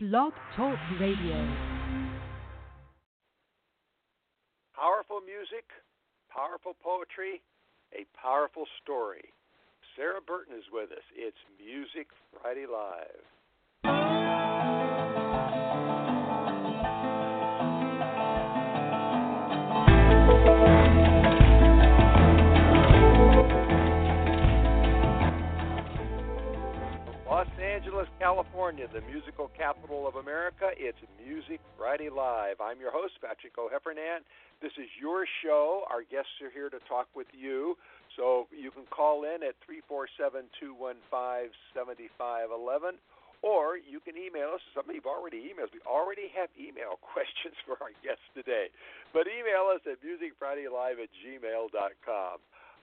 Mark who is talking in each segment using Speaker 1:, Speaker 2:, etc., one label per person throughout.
Speaker 1: Blog Talk Radio.
Speaker 2: Powerful music, powerful poetry, a powerful story. Sarah Burton is with us. It's Music Friday Live. Angeles, California, the musical capital of America. It's Music Friday Live. I'm your host, Patrick O'Heffernan. This is your show. Our guests are here to talk with you. So you can call in at 347 215 7511 or you can email us. Some of you have already emailed. We already have email questions for our guests today. But email us at musicfridaylive at gmail.com.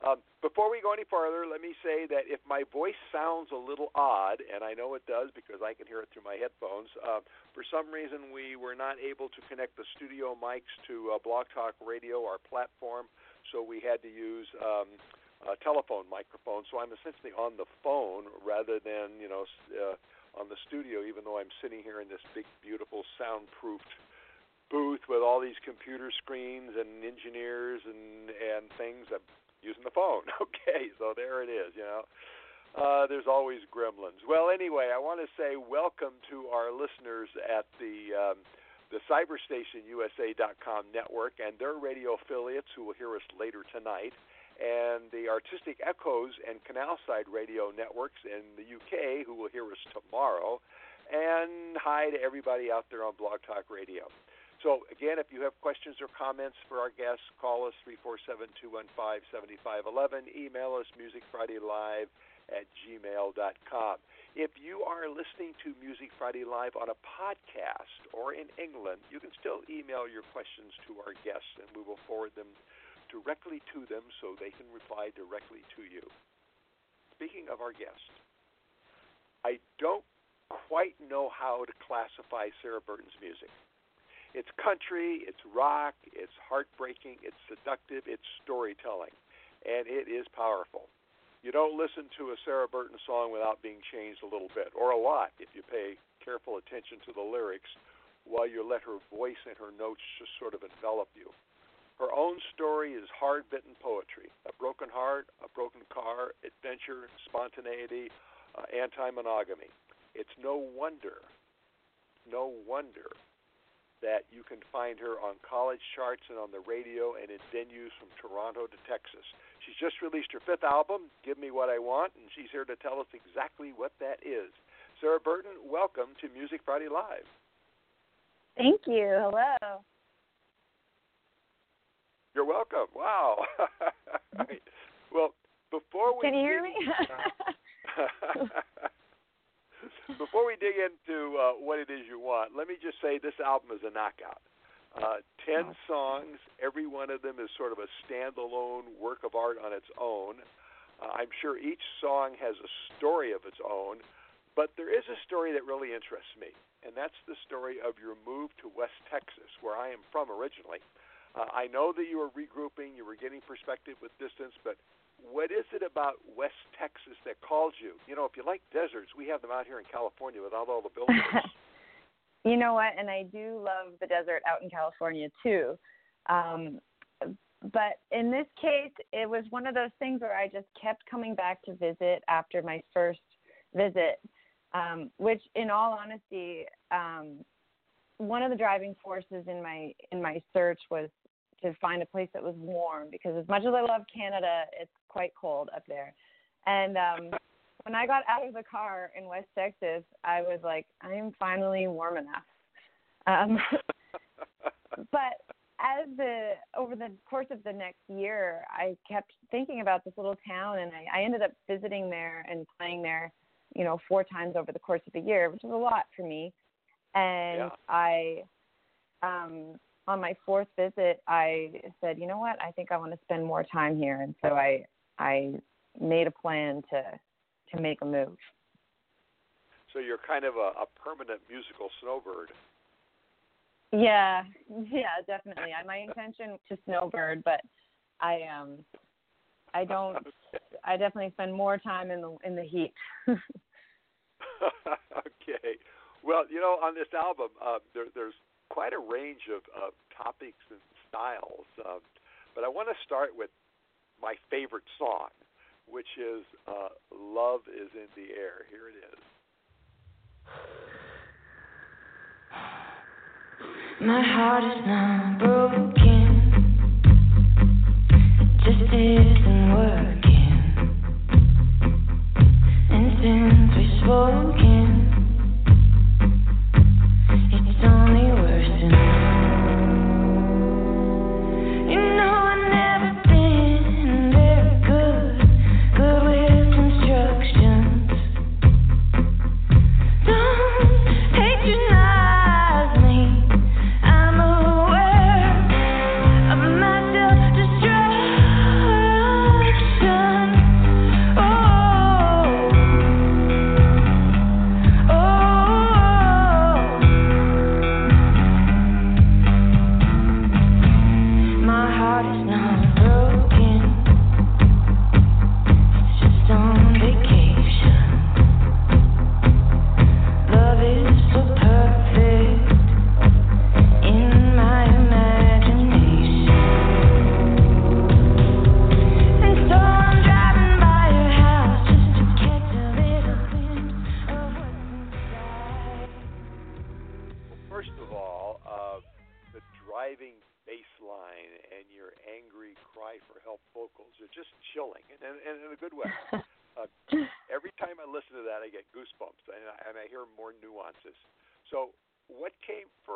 Speaker 2: Um, before we go any further, let me say that if my voice sounds a little odd, and I know it does because I can hear it through my headphones, uh, for some reason we were not able to connect the studio mics to uh, Talk Radio, our platform, so we had to use um, a telephone microphone. So I'm essentially on the phone rather than, you know, uh, on the studio, even though I'm sitting here in this big, beautiful, soundproofed booth with all these computer screens and engineers and and things. Using the phone. Okay, so there it is. You know, uh, there's always gremlins. Well, anyway, I want to say welcome to our listeners at the um, the CyberstationUSA.com network and their radio affiliates who will hear us later tonight, and the Artistic Echoes and Canalside radio networks in the UK who will hear us tomorrow. And hi to everybody out there on Blog Talk Radio. So, again, if you have questions or comments for our guests, call us 347 215 7511. Email us musicfridaylive at gmail.com. If you are listening to Music Friday Live on a podcast or in England, you can still email your questions to our guests and we will forward them directly to them so they can reply directly to you. Speaking of our guests, I don't quite know how to classify Sarah Burton's music. It's country, it's rock, it's heartbreaking, it's seductive, it's storytelling, and it is powerful. You don't listen to a Sarah Burton song without being changed a little bit, or a lot if you pay careful attention to the lyrics while you let her voice and her notes just sort of envelop you. Her own story is hard bitten poetry a broken heart, a broken car, adventure, spontaneity, uh, anti monogamy. It's no wonder, no wonder that you can find her on college charts and on the radio and in venues from Toronto to Texas. She's just released her fifth album, Give Me What I Want, and she's here to tell us exactly what that is. Sarah Burton, welcome to Music Friday Live.
Speaker 3: Thank you. Hello.
Speaker 2: You're welcome. Wow. right. Well, before we
Speaker 3: Can you hear me?
Speaker 2: Before we dig into uh, what it is you want, let me just say this album is a knockout. Uh, ten songs, every one of them is sort of a standalone work of art on its own. Uh, I'm sure each song has a story of its own, but there is a story that really interests me, and that's the story of your move to West Texas, where I am from originally. Uh, I know that you were regrouping, you were getting perspective with distance, but what is it about West Texas that calls you? You know, if you like deserts, we have them out here in California without all the buildings.
Speaker 3: you know what? And I do love the desert out in California too. Um, but in this case, it was one of those things where I just kept coming back to visit after my first visit, um, which, in all honesty, um, one of the driving forces in my in my search was to find a place that was warm because as much as I love Canada, it's quite cold up there. And um when I got out of the car in West Texas, I was like, I am finally warm enough. Um but as the over the course of the next year, I kept thinking about this little town and I, I ended up visiting there and playing there, you know, four times over the course of the year, which is a lot for me. And
Speaker 2: Yeah.
Speaker 3: I um on my fourth visit I said, you know what, I think I want to spend more time here and so I I made a plan to to make a move.
Speaker 2: so you're kind of a, a permanent musical snowbird.
Speaker 3: Yeah, yeah, definitely. I, my intention to snowbird, but I um I don't I definitely spend more time in the in the heat.
Speaker 2: okay. well, you know, on this album, uh, there, there's quite a range of, of topics and styles, um, but I want to start with my favorite song, which is uh, "Love Is in the Air." Here it is.
Speaker 4: My heart is not broken, it just isn't working. And since we've spoken,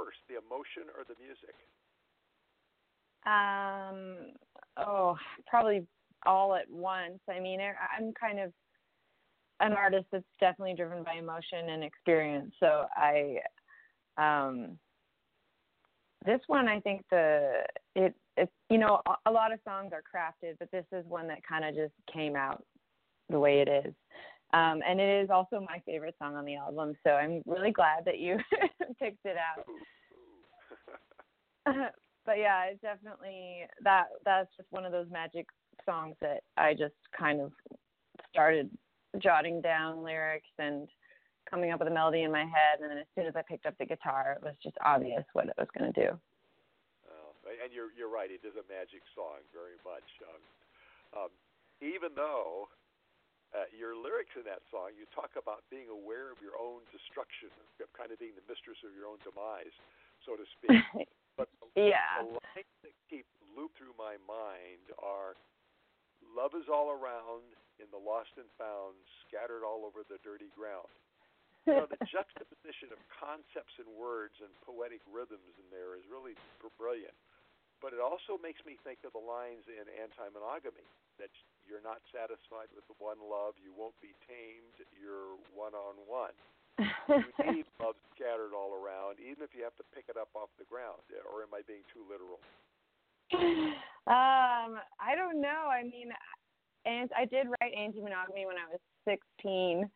Speaker 2: first, the emotion or the music?
Speaker 3: Um, oh, probably all at once. I mean, I'm kind of an artist that's definitely driven by emotion and experience. So I, um, this one, I think the it it you know a, a lot of songs are crafted, but this is one that kind of just came out the way it is. Um, and it is also my favorite song on the album, so I'm really glad that you picked it out. but yeah, it's definitely that that's just one of those magic songs that I just kind of started jotting down lyrics and coming up with a melody in my head and then as soon as I picked up the guitar it was just obvious what it was going to do.
Speaker 2: Oh, and you're you're right. It is a magic song, very much. Um, um, even though uh, your lyrics in that song, you talk about being aware of your own destruction, of kind of being the mistress of your own demise, so to speak. But the,
Speaker 3: yeah.
Speaker 2: the lines that keep loop through my mind are love is all around in the lost and found, scattered all over the dirty ground. You know, the juxtaposition of concepts and words and poetic rhythms in there is really brilliant. But it also makes me think of the lines in anti-monogamy that you're not satisfied with the one love, you won't be tamed, you're one-on-one. You need love scattered all around, even if you have to pick it up off the ground. Or am I being too literal?
Speaker 3: um, I don't know. I mean, and I did write anti-monogamy when I was 16.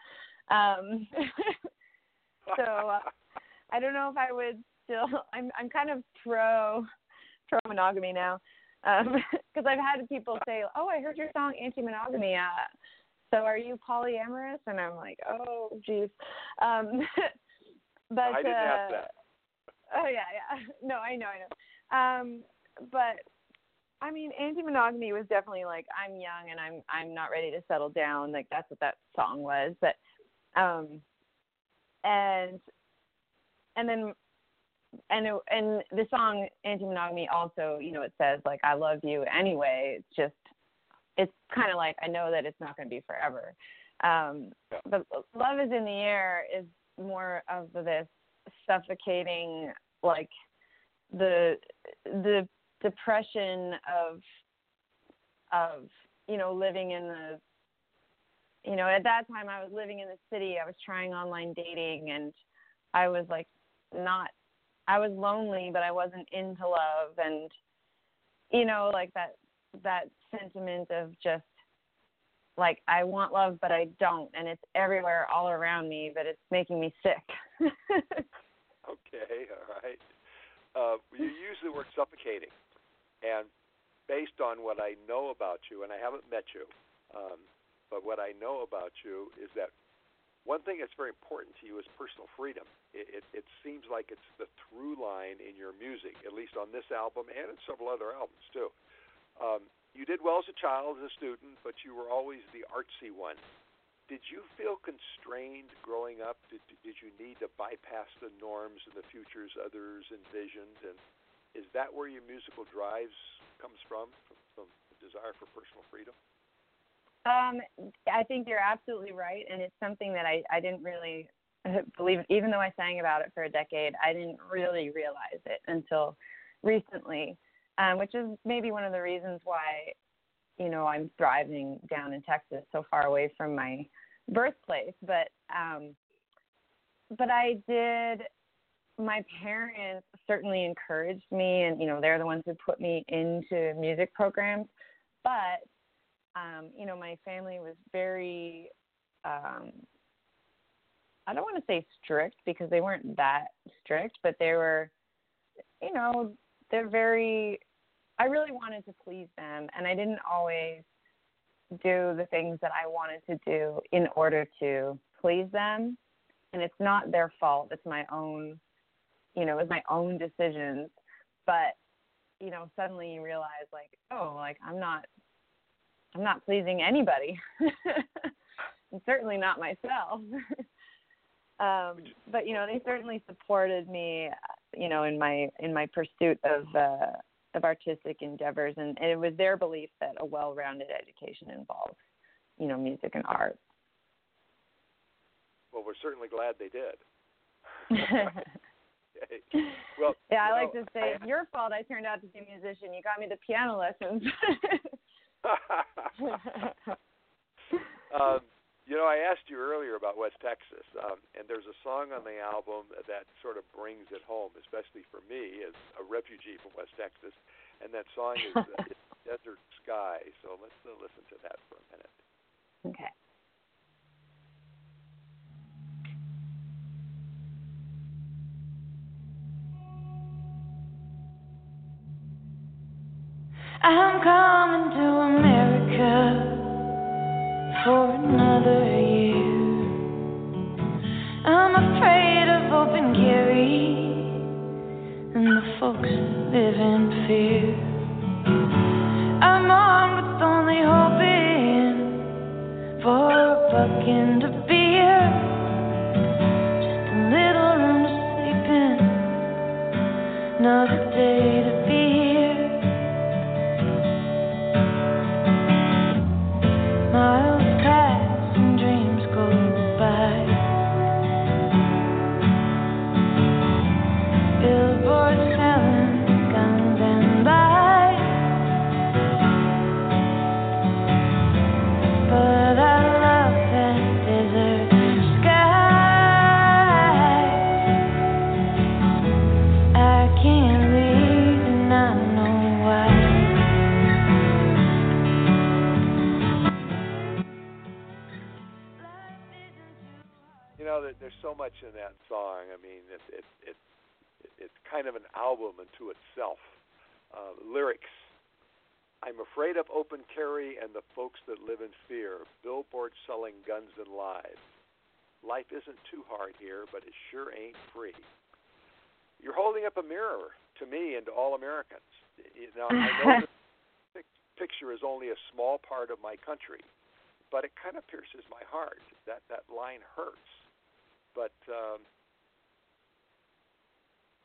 Speaker 3: Um, so uh, I don't know if I would still. I'm I'm kind of pro pro monogamy now, because I've had people say, "Oh, I heard your song anti-monogamy. Uh, so are you polyamorous?" And I'm like, "Oh, geez." Um, but
Speaker 2: I didn't
Speaker 3: uh,
Speaker 2: ask that.
Speaker 3: Oh yeah, yeah. No, I know, I know. Um, but I mean, anti-monogamy was definitely like I'm young and I'm I'm not ready to settle down. Like that's what that song was. But um, and and then and it, and the song anti-monogamy also, you know, it says like I love you anyway. It's just it's kind of like I know that it's not going to be forever. Um, but love is in the air is more of this suffocating like the the depression of of you know living in the you know at that time I was living in the city I was trying online dating and I was like not I was lonely but I wasn't into love and you know like that that sentiment of just like I want love but I don't and it's everywhere all around me but it's making me sick.
Speaker 2: okay, all right. Uh, you use the word suffocating, and based on what I know about you, and I haven't met you, um, but what I know about you is that one thing that's very important to you is personal freedom. It, it, it seems like it's the through line in your music, at least on this album and in several other albums too. Um, you did well as a child, as a student, but you were always the artsy one. Did you feel constrained growing up? Did, did you need to bypass the norms and the futures others envisioned? And is that where your musical drives comes from, from, from the desire for personal freedom?
Speaker 3: Um, I think you're absolutely right, and it's something that I, I didn't really believe. Even though I sang about it for a decade, I didn't really realize it until recently, um, which is maybe one of the reasons why, you know, I'm thriving down in Texas, so far away from my birthplace. But um, but I did. My parents certainly encouraged me, and you know, they're the ones who put me into music programs, but um, you know, my family was very, um, I don't want to say strict because they weren't that strict, but they were, you know, they're very, I really wanted to please them, and I didn't always do the things that I wanted to do in order to please them. And it's not their fault, it's my own, you know, it's my own decisions. But, you know, suddenly you realize, like, oh, like, I'm not I'm not pleasing anybody, and certainly not myself. um, but you know, they certainly supported me, you know, in my in my pursuit of uh, of artistic endeavors, and, and it was their belief that a well-rounded education involves, you know, music and art.
Speaker 2: Well, we're certainly glad they did. well,
Speaker 3: yeah, I
Speaker 2: you
Speaker 3: like
Speaker 2: know,
Speaker 3: to say it's your fault I turned out to be a musician. You got me the piano lessons.
Speaker 2: um, you know, I asked you earlier about West Texas, um, and there's a song on the album that sort of brings it home, especially for me as a refugee from West Texas. And that song is, uh, Desert Sky. So let's uh, listen to that for a minute.
Speaker 3: okay.
Speaker 4: I'm coming to America I'm afraid of open carry and the folks live in fear. I'm armed with only hoping for a buck and a
Speaker 2: so much in that song. I mean, it, it, it, it's kind of an album unto itself. Uh, lyrics. I'm afraid of open carry and the folks that live in fear. Billboards selling guns and lies. Life isn't too hard here, but it sure ain't free. You're holding up a mirror to me and to all Americans. Know, I know this picture is only a small part of my country, but it kind of pierces my heart. That that line hurts. But um,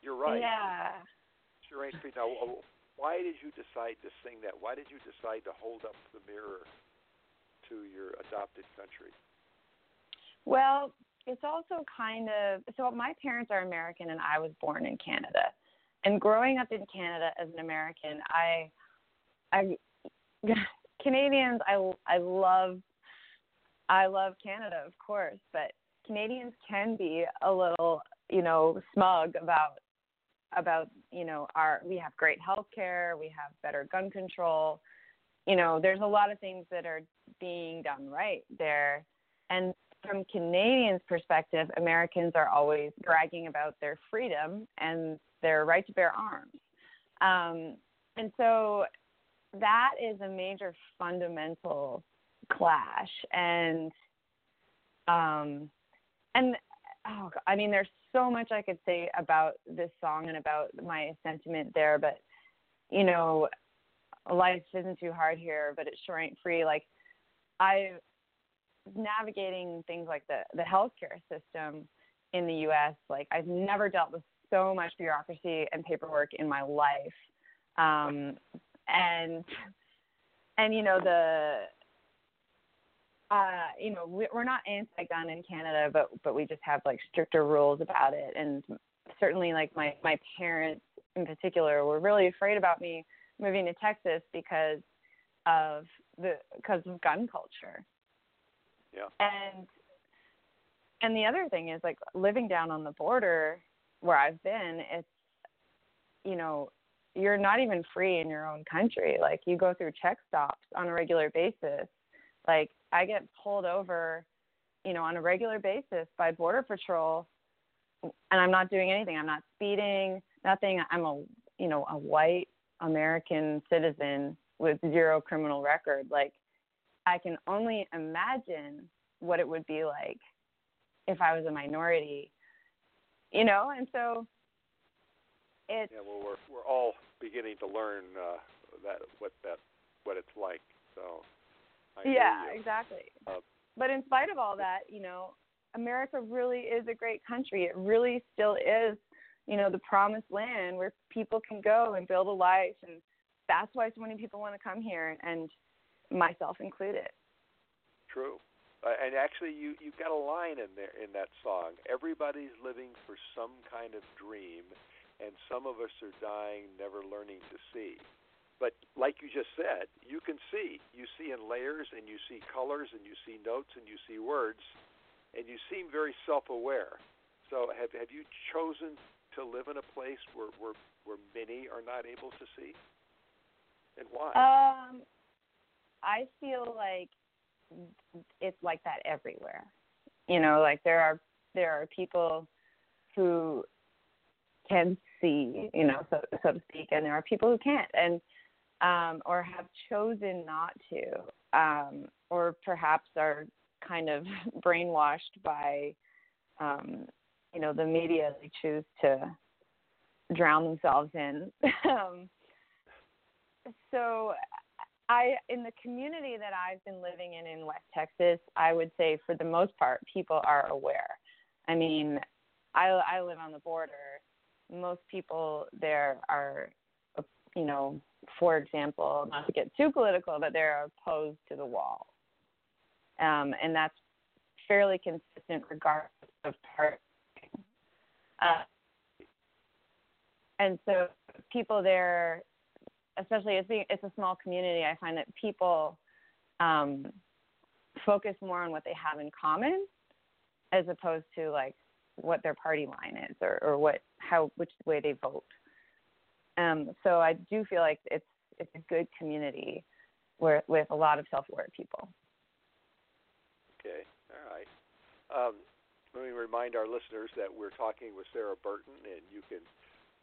Speaker 2: you're right.
Speaker 3: Yeah.
Speaker 2: Sure. Now, why did you decide to sing that? Why did you decide to hold up the mirror to your adopted country?
Speaker 3: Well, it's also kind of so my parents are American and I was born in Canada. And growing up in Canada as an American, I I Canadians I I love I love Canada, of course, but Canadians can be a little, you know, smug about about, you know, our we have great health care, we have better gun control. You know, there's a lot of things that are being done right there. And from Canadians' perspective, Americans are always bragging about their freedom and their right to bear arms. Um, and so that is a major fundamental clash. And um, and oh, I mean, there's so much I could say about this song and about my sentiment there, but you know, life isn't too hard here, but it sure ain't free. Like I navigating things like the the healthcare system in the U.S. Like I've never dealt with so much bureaucracy and paperwork in my life, um, and and you know the uh, you know, we, we're not anti-gun in Canada, but but we just have like stricter rules about it. And certainly, like my my parents in particular were really afraid about me moving to Texas because of the because of gun culture.
Speaker 2: Yeah.
Speaker 3: And and the other thing is like living down on the border where I've been, it's you know, you're not even free in your own country. Like you go through check stops on a regular basis. Like I get pulled over, you know, on a regular basis by border patrol and I'm not doing anything. I'm not speeding, nothing. I'm a, you know, a white American citizen with zero criminal record. Like I can only imagine what it would be like if I was a minority, you know, and so it's
Speaker 2: yeah. Well, we're we're all beginning to learn uh, that what that what it's like. So
Speaker 3: yeah, exactly.
Speaker 2: Uh,
Speaker 3: but in spite of all that, you know, America really is a great country. It really still is, you know, the promised land where people can go and build a life, and that's why so many people want to come here, and myself included.
Speaker 2: True. Uh, and actually, you you've got a line in there in that song. Everybody's living for some kind of dream, and some of us are dying, never learning to see. But like you just said, you can see. You see in layers and you see colors and you see notes and you see words and you seem very self-aware. So have have you chosen to live in a place where where, where many are not able to see? And why?
Speaker 3: Um I feel like it's like that everywhere. You know, like there are there are people who can see, you know, so so to speak, and there are people who can't. And um, or have chosen not to, um, or perhaps are kind of brainwashed by, um, you know, the media they choose to drown themselves in. um, so, I in the community that I've been living in in West Texas, I would say for the most part, people are aware. I mean, I I live on the border. Most people there are, you know, for example, not to get too political, but they're opposed to the wall. Um, and that's fairly consistent regardless of party. Uh, and so people there, especially it's, being, it's a small community, I find that people um, focus more on what they have in common as opposed to like what their party line is or, or what how which way they vote. Um, so I do feel like it's it's a good community where with a lot of self-aware people.
Speaker 2: Okay, all right. Um, let me remind our listeners that we're talking with Sarah Burton, and you can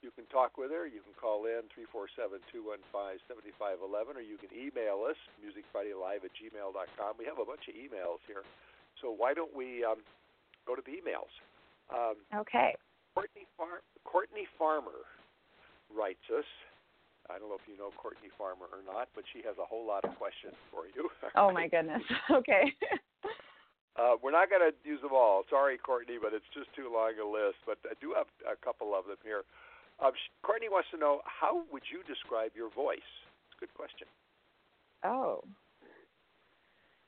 Speaker 2: you can talk with her. You can call in 347-215-7511, or you can email us musicfridaylive at gmail.com. We have a bunch of emails here, so why don't we um, go to the emails? Um,
Speaker 3: okay.
Speaker 2: Courtney, Far- Courtney Farmer writes us. I don't know if you know Courtney Farmer or not, but she has a whole lot of questions for you.
Speaker 3: oh my goodness. Okay.
Speaker 2: uh, we're not going to use them all. Sorry, Courtney, but it's just too long a list. But I do have a couple of them here. Uh, Courtney wants to know how would you describe your voice? It's a good question.
Speaker 3: Oh.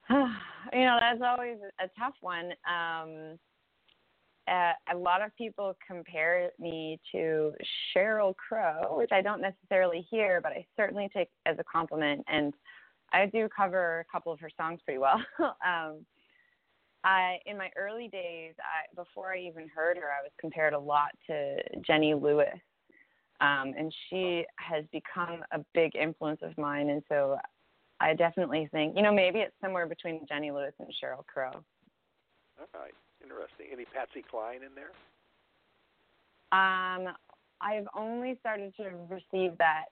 Speaker 3: you know, that's always a tough one. Um, uh, a lot of people compare me to Sheryl Crow, which I don't necessarily hear, but I certainly take as a compliment. And I do cover a couple of her songs pretty well. um, I, in my early days, I, before I even heard her, I was compared a lot to Jenny Lewis. Um, and she has become a big influence of mine. And so I definitely think, you know, maybe it's somewhere between Jenny Lewis and Sheryl Crow.
Speaker 2: All right. Interesting. Any Patsy Cline in there?
Speaker 3: Um, I've only started to receive that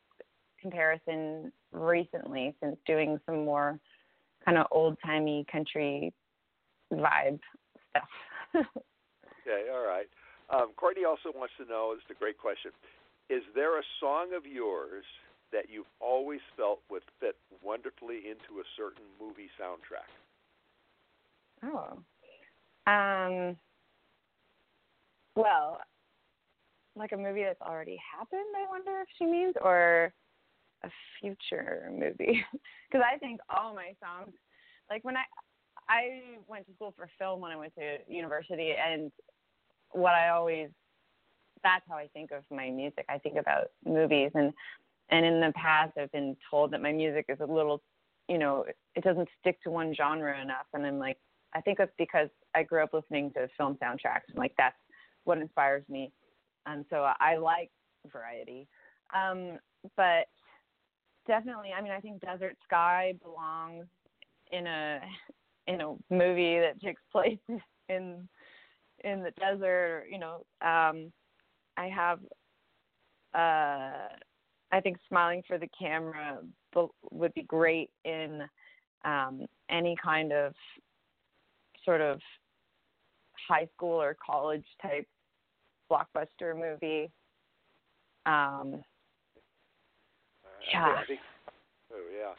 Speaker 3: comparison recently since doing some more kind of old timey country vibe stuff.
Speaker 2: Okay, all right. Um, Courtney also wants to know. It's a great question. Is there a song of yours that you've always felt would fit wonderfully into a certain movie soundtrack?
Speaker 3: Oh. Um. Well, like a movie that's already happened. I wonder if she means, or a future movie. Because I think all my songs, like when I I went to school for film when I went to university, and what I always that's how I think of my music. I think about movies, and and in the past I've been told that my music is a little, you know, it doesn't stick to one genre enough, and I'm like, I think it's because I grew up listening to film soundtracks, and like that's what inspires me, and so I like variety. Um, but definitely, I mean, I think Desert Sky belongs in a in a movie that takes place in in the desert. Or, you know, um, I have. Uh, I think smiling for the camera would be great in um, any kind of sort of high school or college type blockbuster movie. Um, yeah.
Speaker 2: I think, oh, yeah.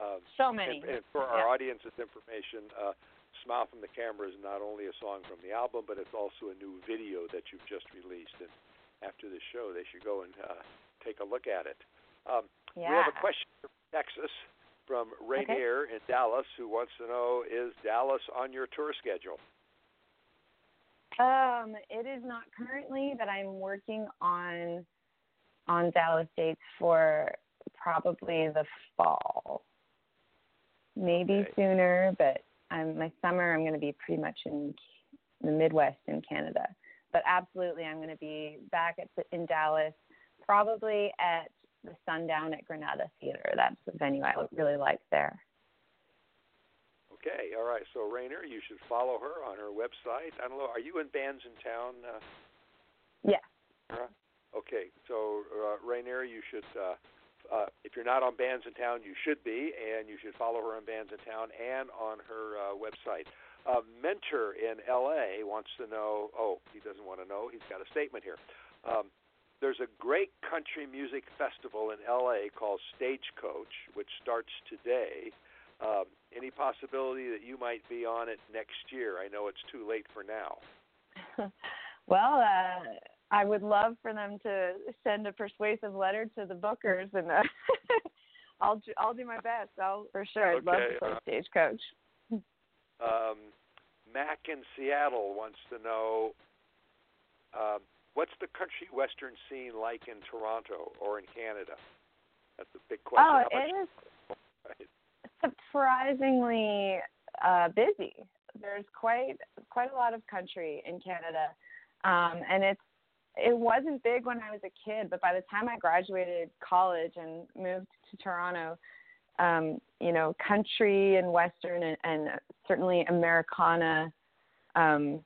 Speaker 2: Um,
Speaker 3: so many.
Speaker 2: And, and for our
Speaker 3: yeah.
Speaker 2: audience's information, uh, Smile from the Camera is not only a song from the album, but it's also a new video that you've just released. And after the show, they should go and uh, take a look at it. Um,
Speaker 3: yeah.
Speaker 2: We have a question from Texas from Rainier
Speaker 3: okay.
Speaker 2: in Dallas who wants to know Is Dallas on your tour schedule?
Speaker 3: Um, it is not currently, but I'm working on on Dallas dates for probably the fall, maybe
Speaker 2: okay.
Speaker 3: sooner. But I'm my summer. I'm going to be pretty much in the Midwest in Canada. But absolutely, I'm going to be back at the, in Dallas, probably at the Sundown at Granada Theater. That's the venue I really like there.
Speaker 2: Okay, all right. So Rainier, you should follow her on her website. I don't know. Are you in bands in town? Uh,
Speaker 3: yeah.
Speaker 2: Okay, so uh, Rainier, you should. Uh, uh, if you're not on Bands in Town, you should be, and you should follow her on Bands in Town and on her uh, website. Uh, Mentor in LA wants to know. Oh, he doesn't want to know. He's got a statement here. Um, there's a great country music festival in LA called Stagecoach, which starts today. Um, any possibility that you might be on it next year? I know it's too late for now.
Speaker 3: well, uh, I would love for them to send a persuasive letter to the bookers, and uh, I'll I'll do my best. I'll for sure. I'd
Speaker 2: okay,
Speaker 3: love to play
Speaker 2: uh,
Speaker 3: Stagecoach.
Speaker 2: um, Mac in Seattle wants to know. Um, What's the country western scene like in Toronto or in Canada? That's a big question.
Speaker 3: Oh, it is? Surprisingly uh, busy. There's quite quite a lot of country in Canada, um, and it's it wasn't big when I was a kid, but by the time I graduated college and moved to Toronto, um, you know, country and western and, and certainly Americana um,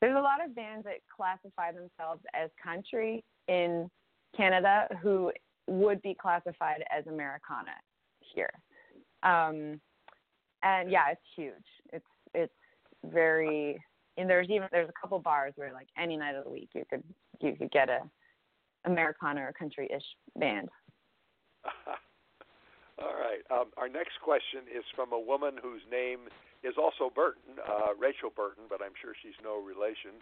Speaker 3: there's a lot of bands that classify themselves as country in Canada who would be classified as Americana here. Um, and yeah, it's huge. It's it's very and there's even there's a couple bars where like any night of the week you could you could get a Americana or country ish band.
Speaker 2: All right. Um, our next question is from a woman whose name is also Burton, uh, Rachel Burton, but I'm sure she's no relation.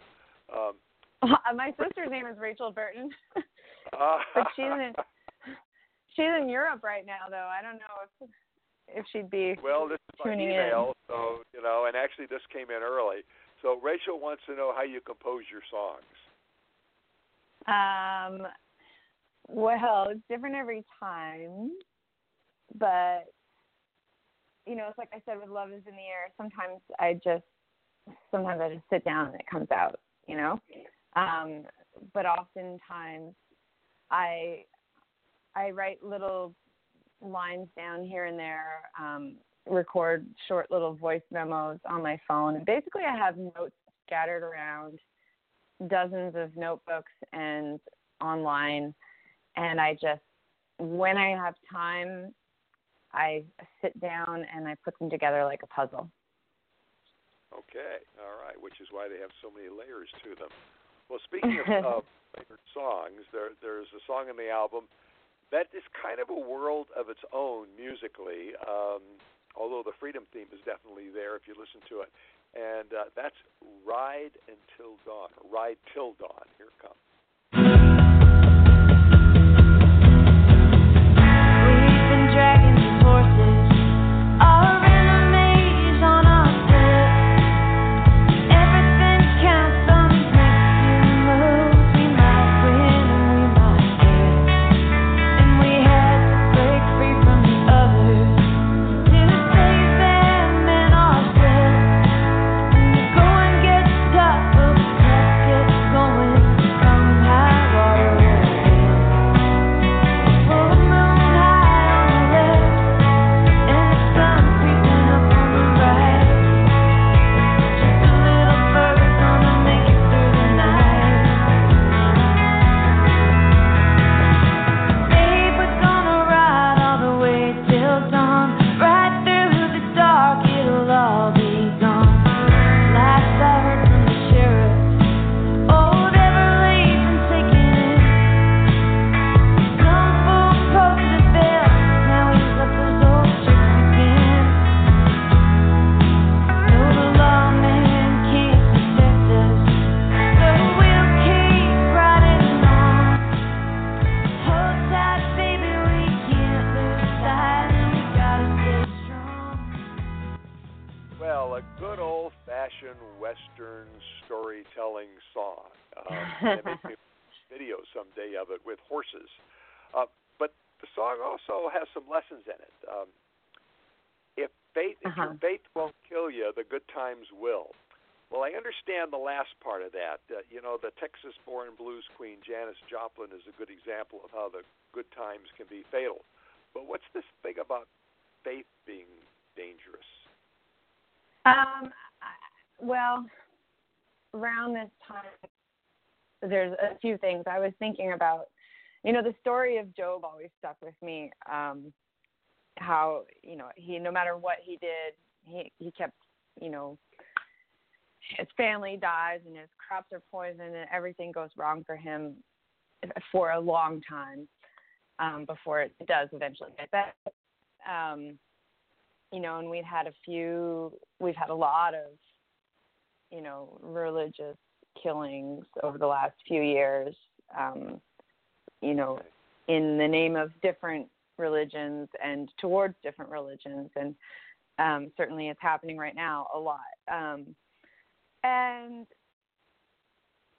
Speaker 2: Um,
Speaker 3: My sister's name is Rachel Burton, but she's in she's in Europe right now, though. I don't know if if she'd be
Speaker 2: well. This is by
Speaker 3: tuning
Speaker 2: email, so you know, and actually this came in early. So Rachel wants to know how you compose your songs.
Speaker 3: Um, well, it's different every time, but you know, it's like I said with Love is in the Air, sometimes I just sometimes I just sit down and it comes out, you know. Um, but oftentimes I I write little lines down here and there, um, record short little voice memos on my phone. Basically I have notes scattered around dozens of notebooks and online and I just when I have time I sit down and I put them together like a puzzle.
Speaker 2: Okay, all right, which is why they have so many layers to them. Well, speaking of uh, favorite songs, there there's a song in the album that is kind of a world of its own musically. Um, although the freedom theme is definitely there if you listen to it, and uh, that's "Ride Until Dawn" "Ride Till Dawn." Here it comes. Understand the last part of that. Uh, you know, the Texas-born blues queen Janis Joplin is a good example of how the good times can be fatal. But what's this thing about faith being dangerous?
Speaker 3: Um, well, around this time, there's a few things I was thinking about. You know, the story of Job always stuck with me. Um, how you know he, no matter what he did, he he kept, you know, his family dies and his crops are poisoned and everything goes wrong for him for a long time um, before it does eventually get better. Um, you know, and we've had a few, we've had a lot of, you know, religious killings over the last few years, um, you know, in the name of different religions and towards different religions. And um, certainly it's happening right now a lot. Um, and,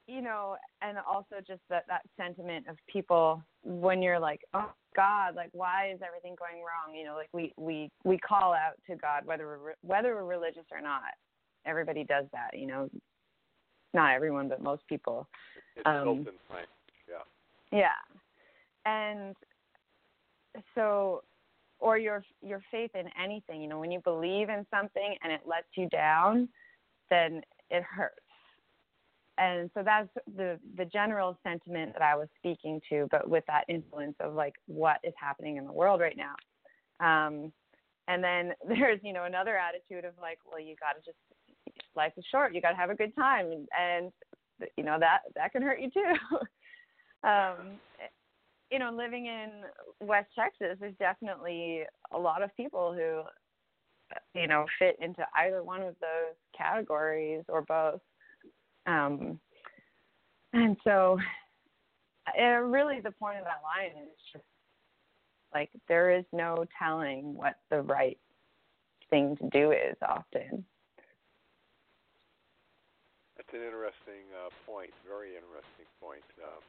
Speaker 3: you know, and also just that, that sentiment of people when you're like, oh God, like why is everything going wrong? You know, like we we we call out to God whether we're whether we're religious or not. Everybody does that, you know. Not everyone, but most people.
Speaker 2: It's
Speaker 3: Um,
Speaker 2: in yeah.
Speaker 3: Yeah. And so or your your faith in anything, you know, when you believe in something and it lets you down, then it hurts. And so that's the the general sentiment that I was speaking to, but with that influence of like what is happening in the world right now. Um and then there's, you know, another attitude of like, well, you got to just life is short. You got to have a good time and, and you know that that can hurt you too. um you know, living in West Texas, there's definitely a lot of people who, you know, fit into either one of those categories or both. Um, and so, uh, really, the point of that line is just like there is no telling what the right thing to do is often.
Speaker 2: That's an interesting uh, point. Very interesting point. Um,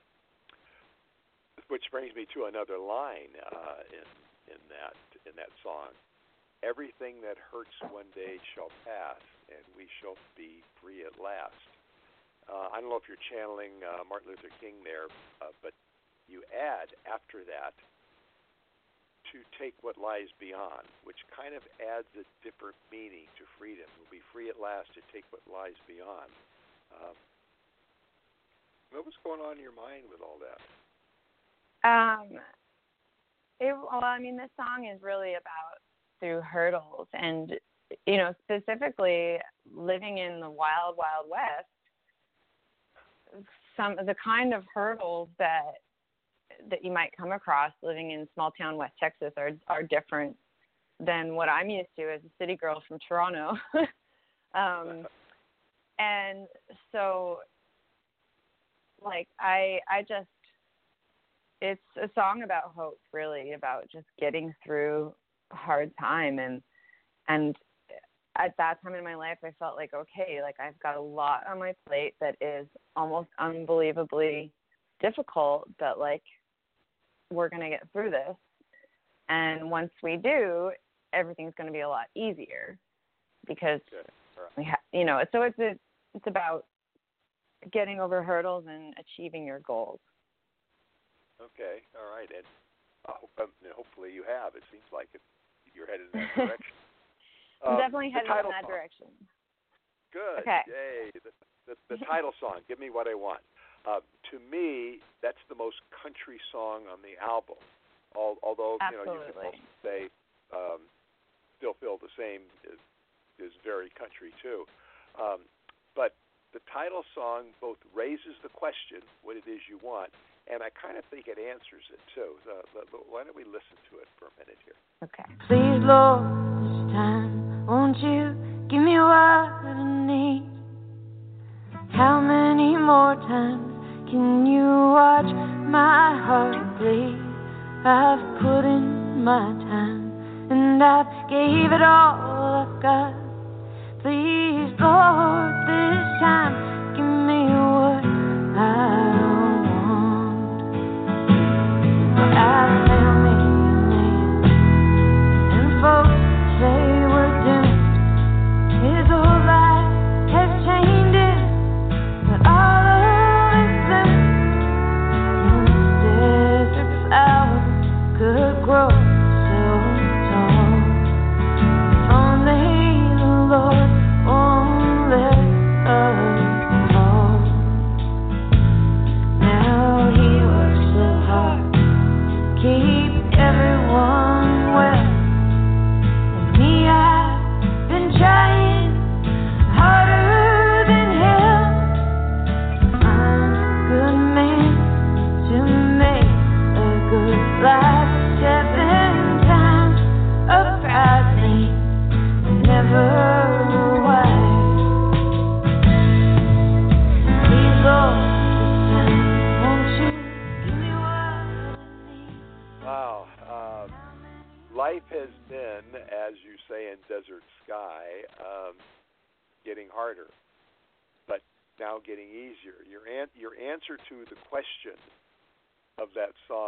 Speaker 2: which brings me to another line uh, in in that in that song. Everything that hurts one day shall pass, and we shall be free at last. Uh, I don't know if you're channeling uh, Martin Luther King there, uh, but you add after that to take what lies beyond, which kind of adds a different meaning to freedom. We'll be free at last to take what lies beyond. Um, what was going on in your mind with all that?
Speaker 3: Um, it, well, I mean, this song is really about through hurdles, and you know, specifically living in the wild, wild west, some of the kind of hurdles that that you might come across living in small town West Texas are are different than what I'm used to as a city girl from Toronto. um, and so, like I I just it's a song about hope, really about just getting through hard time and and at that time in my life I felt like okay, like I've got a lot on my plate that is almost unbelievably difficult, but like we're going to get through this. And once we do, everything's going to be a lot easier because we have, you know, so it's a, it's about getting over hurdles and achieving your goals.
Speaker 2: Okay, all right, and uh, hopefully you have. It seems like it, you're headed in that direction.
Speaker 3: I'm um, definitely headed in that
Speaker 2: song.
Speaker 3: direction.
Speaker 2: Good.
Speaker 3: Okay.
Speaker 2: Yay. The, the, the title song, Give Me What I Want. Uh, to me, that's the most country song on the album. All, although
Speaker 3: Absolutely.
Speaker 2: you know you can also say um, "Still Feel the Same" is, is very country too. Um, but the title song both raises the question, what it is you want, and I kind of think it answers it too. The, the, why don't we listen to it for a minute here?
Speaker 3: Okay.
Speaker 4: Please, Lord, this time, won't you give me what I need? How many more times can you watch my heart bleed? I've put in my time and I've gave it all I've got. Please, Lord, this time,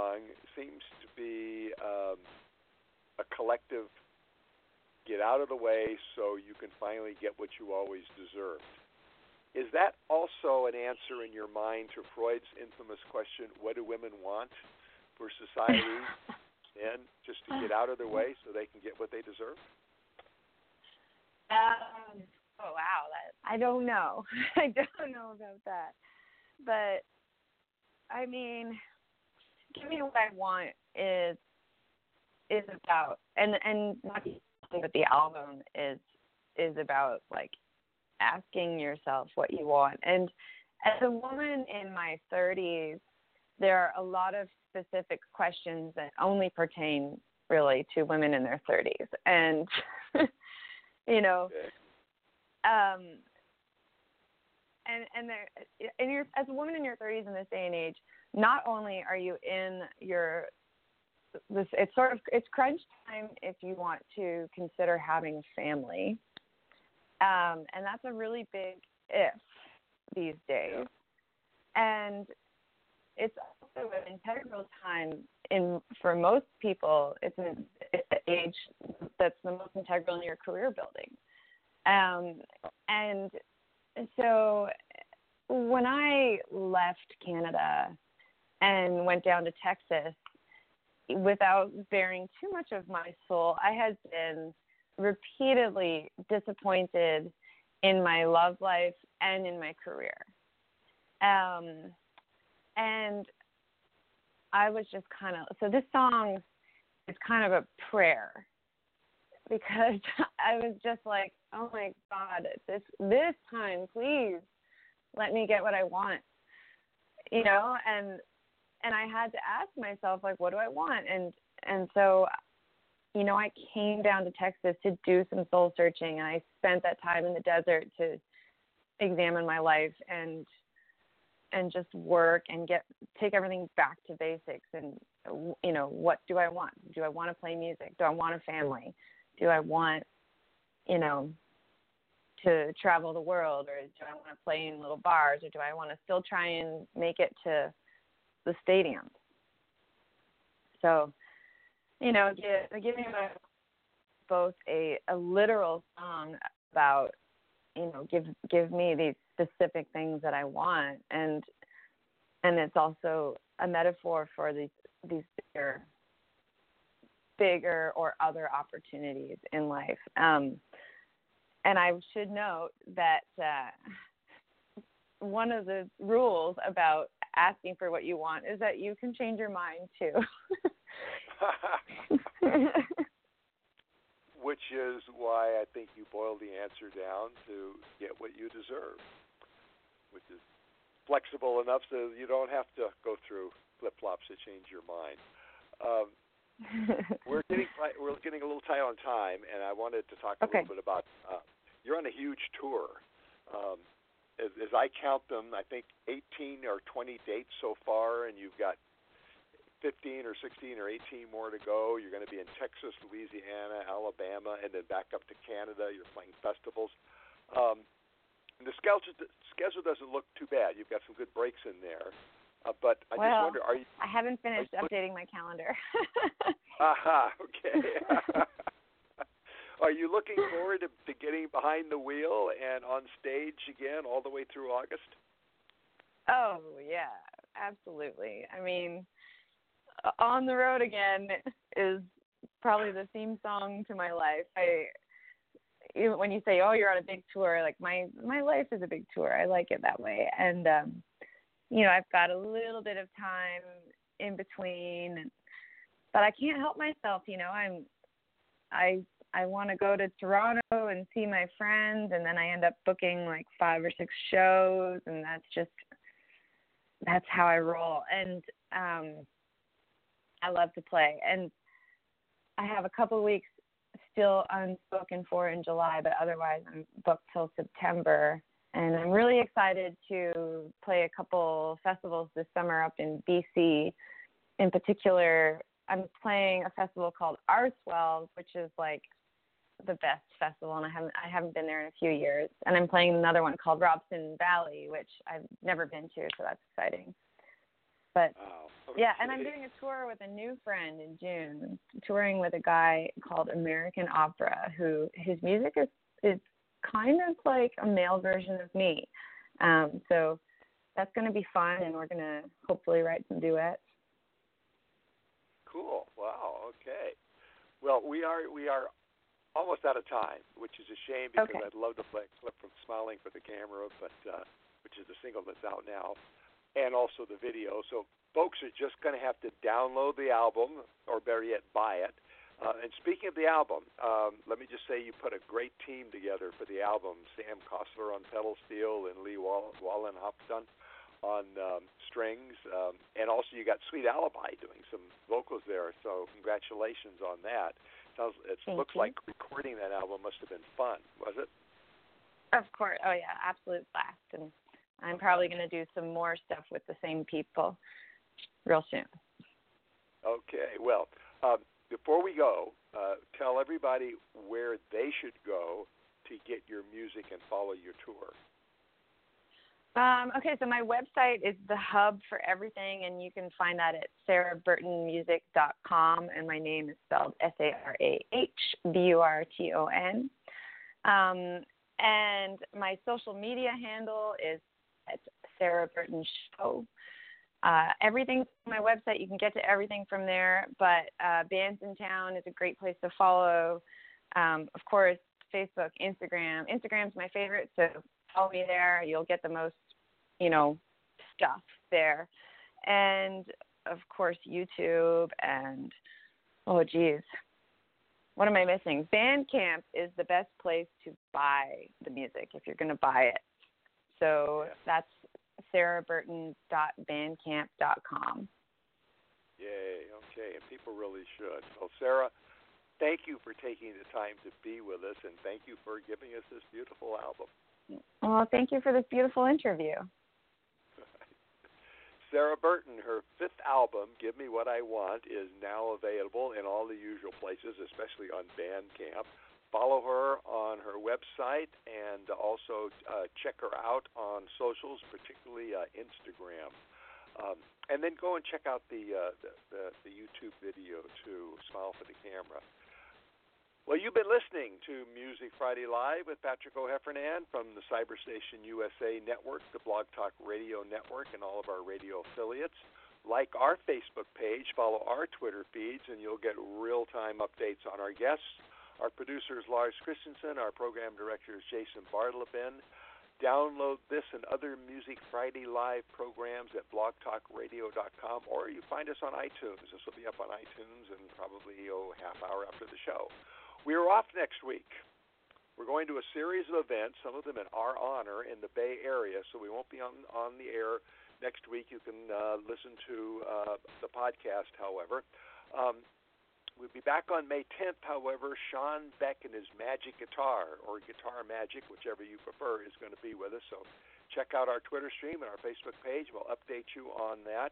Speaker 4: song seems
Speaker 2: to be um, a collective get out of the way so you can finally get
Speaker 4: what you
Speaker 2: always deserved. Is that also an answer in your mind to Freud's infamous question, what do women
Speaker 4: want
Speaker 2: for society? and just to get out of their way so they can get what they deserve?
Speaker 3: Um, oh, wow. That,
Speaker 4: I don't know. I don't know about that.
Speaker 3: But, I mean, yourself what you want. And as a woman in my 30s, there are a lot of specific questions that only pertain really to women in their 30s. And, you know, um, and and there, and you're as a woman in your 30s in this day and age, not only are you in your this it's sort of it's crunch time if you want to consider having family um, and that's a really big if these days. And it's also an integral time in for most people. It's, an, it's the age that's the most integral in your career building. Um, and so when I left Canada and went down to Texas, without bearing too much of my soul, I had been repeatedly disappointed in my love life and in my career. Um, and I was just kind of so this song is kind of a prayer because I was just like, oh my god, this this time, please let me get what I want, you know, and and I had to ask myself like, what do I want, and and so, you know, I came down to Texas to do some soul searching, and I spent that time in the desert to examine my life and and just work and get take everything back to basics and you know what do i want? Do i want to play music? Do i want a family? Do i want you know to travel the world or do i want to play in little bars or do i want to still try and make it to the stadium so you know give, me both a, a literal song about you know give give me these specific things that I want and and it's also a metaphor for these these bigger bigger or other opportunities in life. Um, and I should note that uh, one of the rules about asking for what you want is that you can change your mind too.
Speaker 2: Which is why I think you boil the answer down to get what you deserve which is flexible enough so you don't have to go through flip flops to change your mind. Um, we're getting we're getting a little tight on time, and I wanted to talk a
Speaker 3: okay.
Speaker 2: little bit about. Uh, you're on a huge tour. Um, as, as I count them, I think 18 or 20 dates so far, and you've got 15 or 16 or 18 more to go. You're going to be in Texas, Louisiana, Alabama, and then back up to Canada. You're playing festivals. Um, the schedule schedule doesn't look too bad. You've got some good breaks in there. Uh, but I
Speaker 3: well,
Speaker 2: just wonder, are you?
Speaker 3: I haven't finished updating my calendar.
Speaker 2: Aha, okay. are you looking forward to, to getting behind the wheel and on stage again all the way through August?
Speaker 3: Oh yeah, absolutely. I mean, on the road again is probably the theme song to my life. I when you say, "Oh, you're on a big tour," like my my life is a big tour. I like it that way, and um, you know, I've got a little bit of time in between, but I can't help myself. You know, I'm I I want to go to Toronto and see my friends, and then I end up booking like five or six shows, and that's just that's how I roll. And um, I love to play, and I have a couple weeks still unspoken for in July, but otherwise I'm booked till September. And I'm really excited to play a couple festivals this summer up in BC. In particular, I'm playing a festival called ArtsWells, which is like the best festival, and I haven't I haven't been there in a few years. And I'm playing another one called Robson Valley, which I've never been to, so that's exciting. But
Speaker 2: okay.
Speaker 3: yeah, and I'm doing a tour with a new friend in June, touring with a guy called American Opera, who his music is is kind of like a male version of me. Um, so that's going to be fun, and we're going to hopefully write some duets.
Speaker 2: Cool. Wow. Okay. Well, we are we are almost out of time, which is a shame because
Speaker 3: okay.
Speaker 2: I'd love to play a clip from "Smiling for the Camera," but uh, which is the single that's out now and also the video. So folks are just going to have to download the album, or better yet, buy it. Uh, and speaking of the album, um, let me just say you put a great team together for the album. Sam Kostler on pedal steel and Lee Wall- Wallen Hopstun on um, strings, um, and also you got Sweet Alibi doing some vocals there. So congratulations on that. Sounds, it
Speaker 3: Thank
Speaker 2: looks
Speaker 3: you.
Speaker 2: like recording that album must have been fun, was it?
Speaker 3: Of course. Oh yeah, absolute blast. And I'm probably going to do some more stuff with the same people real soon.
Speaker 2: Okay. Well, um, before we go, uh, tell everybody where they should go to get your music and follow your tour.
Speaker 3: Um, okay, so my website is the hub for everything, and you can find that at sarahburtonmusic.com, and my name is spelled S A R A H B U R T O N. Um, and my social media handle is at Sarah Burton Show. Uh, on my website. You can get to everything from there. But uh, Bands in Town is a great place to follow. Um, of course, Facebook, Instagram. Instagram's my favorite, so follow me there. You'll get the most, you know, stuff there. And of course, YouTube and oh, geez, what am I missing? Bandcamp is the best place to buy the music if you're going to buy it. So that's sarahburton.bandcamp.com.
Speaker 2: Yay. Okay. And people really should. Well, Sarah, thank you for taking the time to be with us, and thank you for giving us this beautiful album.
Speaker 3: Well, thank you for this beautiful interview.
Speaker 2: Sarah Burton, her fifth album, Give Me What I Want, is now available in all the usual places, especially on Bandcamp. Follow her on her website and also uh, check her out on socials, particularly uh, Instagram. Um, and then go and check out the, uh, the, the the YouTube video too. Smile for the camera. Well, you've been listening to Music Friday Live with Patrick O'Heffernan from the Cyberstation USA Network, the Blog Talk Radio Network, and all of our radio affiliates. Like our Facebook page, follow our Twitter feeds, and you'll get real time updates on our guests. Our producer is Lars Christensen. Our program director is Jason Bartleben. Download this and other Music Friday Live programs at blogtalkradio.com, or you find us on iTunes. This will be up on iTunes in probably oh half hour after the show. We are off next week. We're going to a series of events, some of them in our honor in the Bay Area, so we won't be on on the air next week. You can uh, listen to uh, the podcast, however. Um, we'll be back on May 10th, however. Sean Beck and his Magic Guitar, or Guitar Magic, whichever you prefer, is going to be with us. So check out our Twitter stream and our Facebook page. We'll update you on that.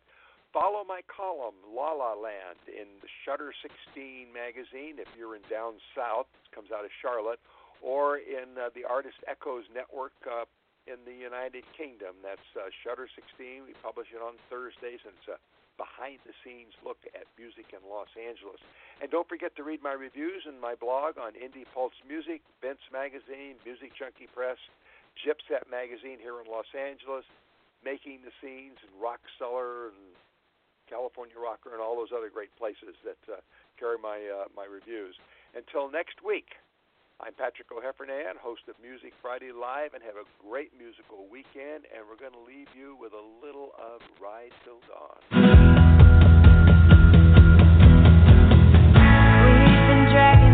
Speaker 2: Follow my column, La La Land, in the Shutter 16 magazine if you're in down south. It comes out of Charlotte. Or in uh, the Artist Echoes Network uh, in the United Kingdom. That's uh, Shutter 16. We publish it on Thursdays, and it's a behind the scenes look at music in Los Angeles. And don't forget to read my reviews and my blog on Indie Pulse Music, Vents Magazine, Music Junkie Press, Gypset Magazine here in Los Angeles, Making the Scenes, and Rock Cellar, and California Rocker, and all those other great places that uh, carry my uh, my reviews. Until next week, I'm Patrick O'Heffernan, host of Music Friday Live, and have a great musical weekend. And we're going to leave you with a little of Ride Till Dawn. We've been dragging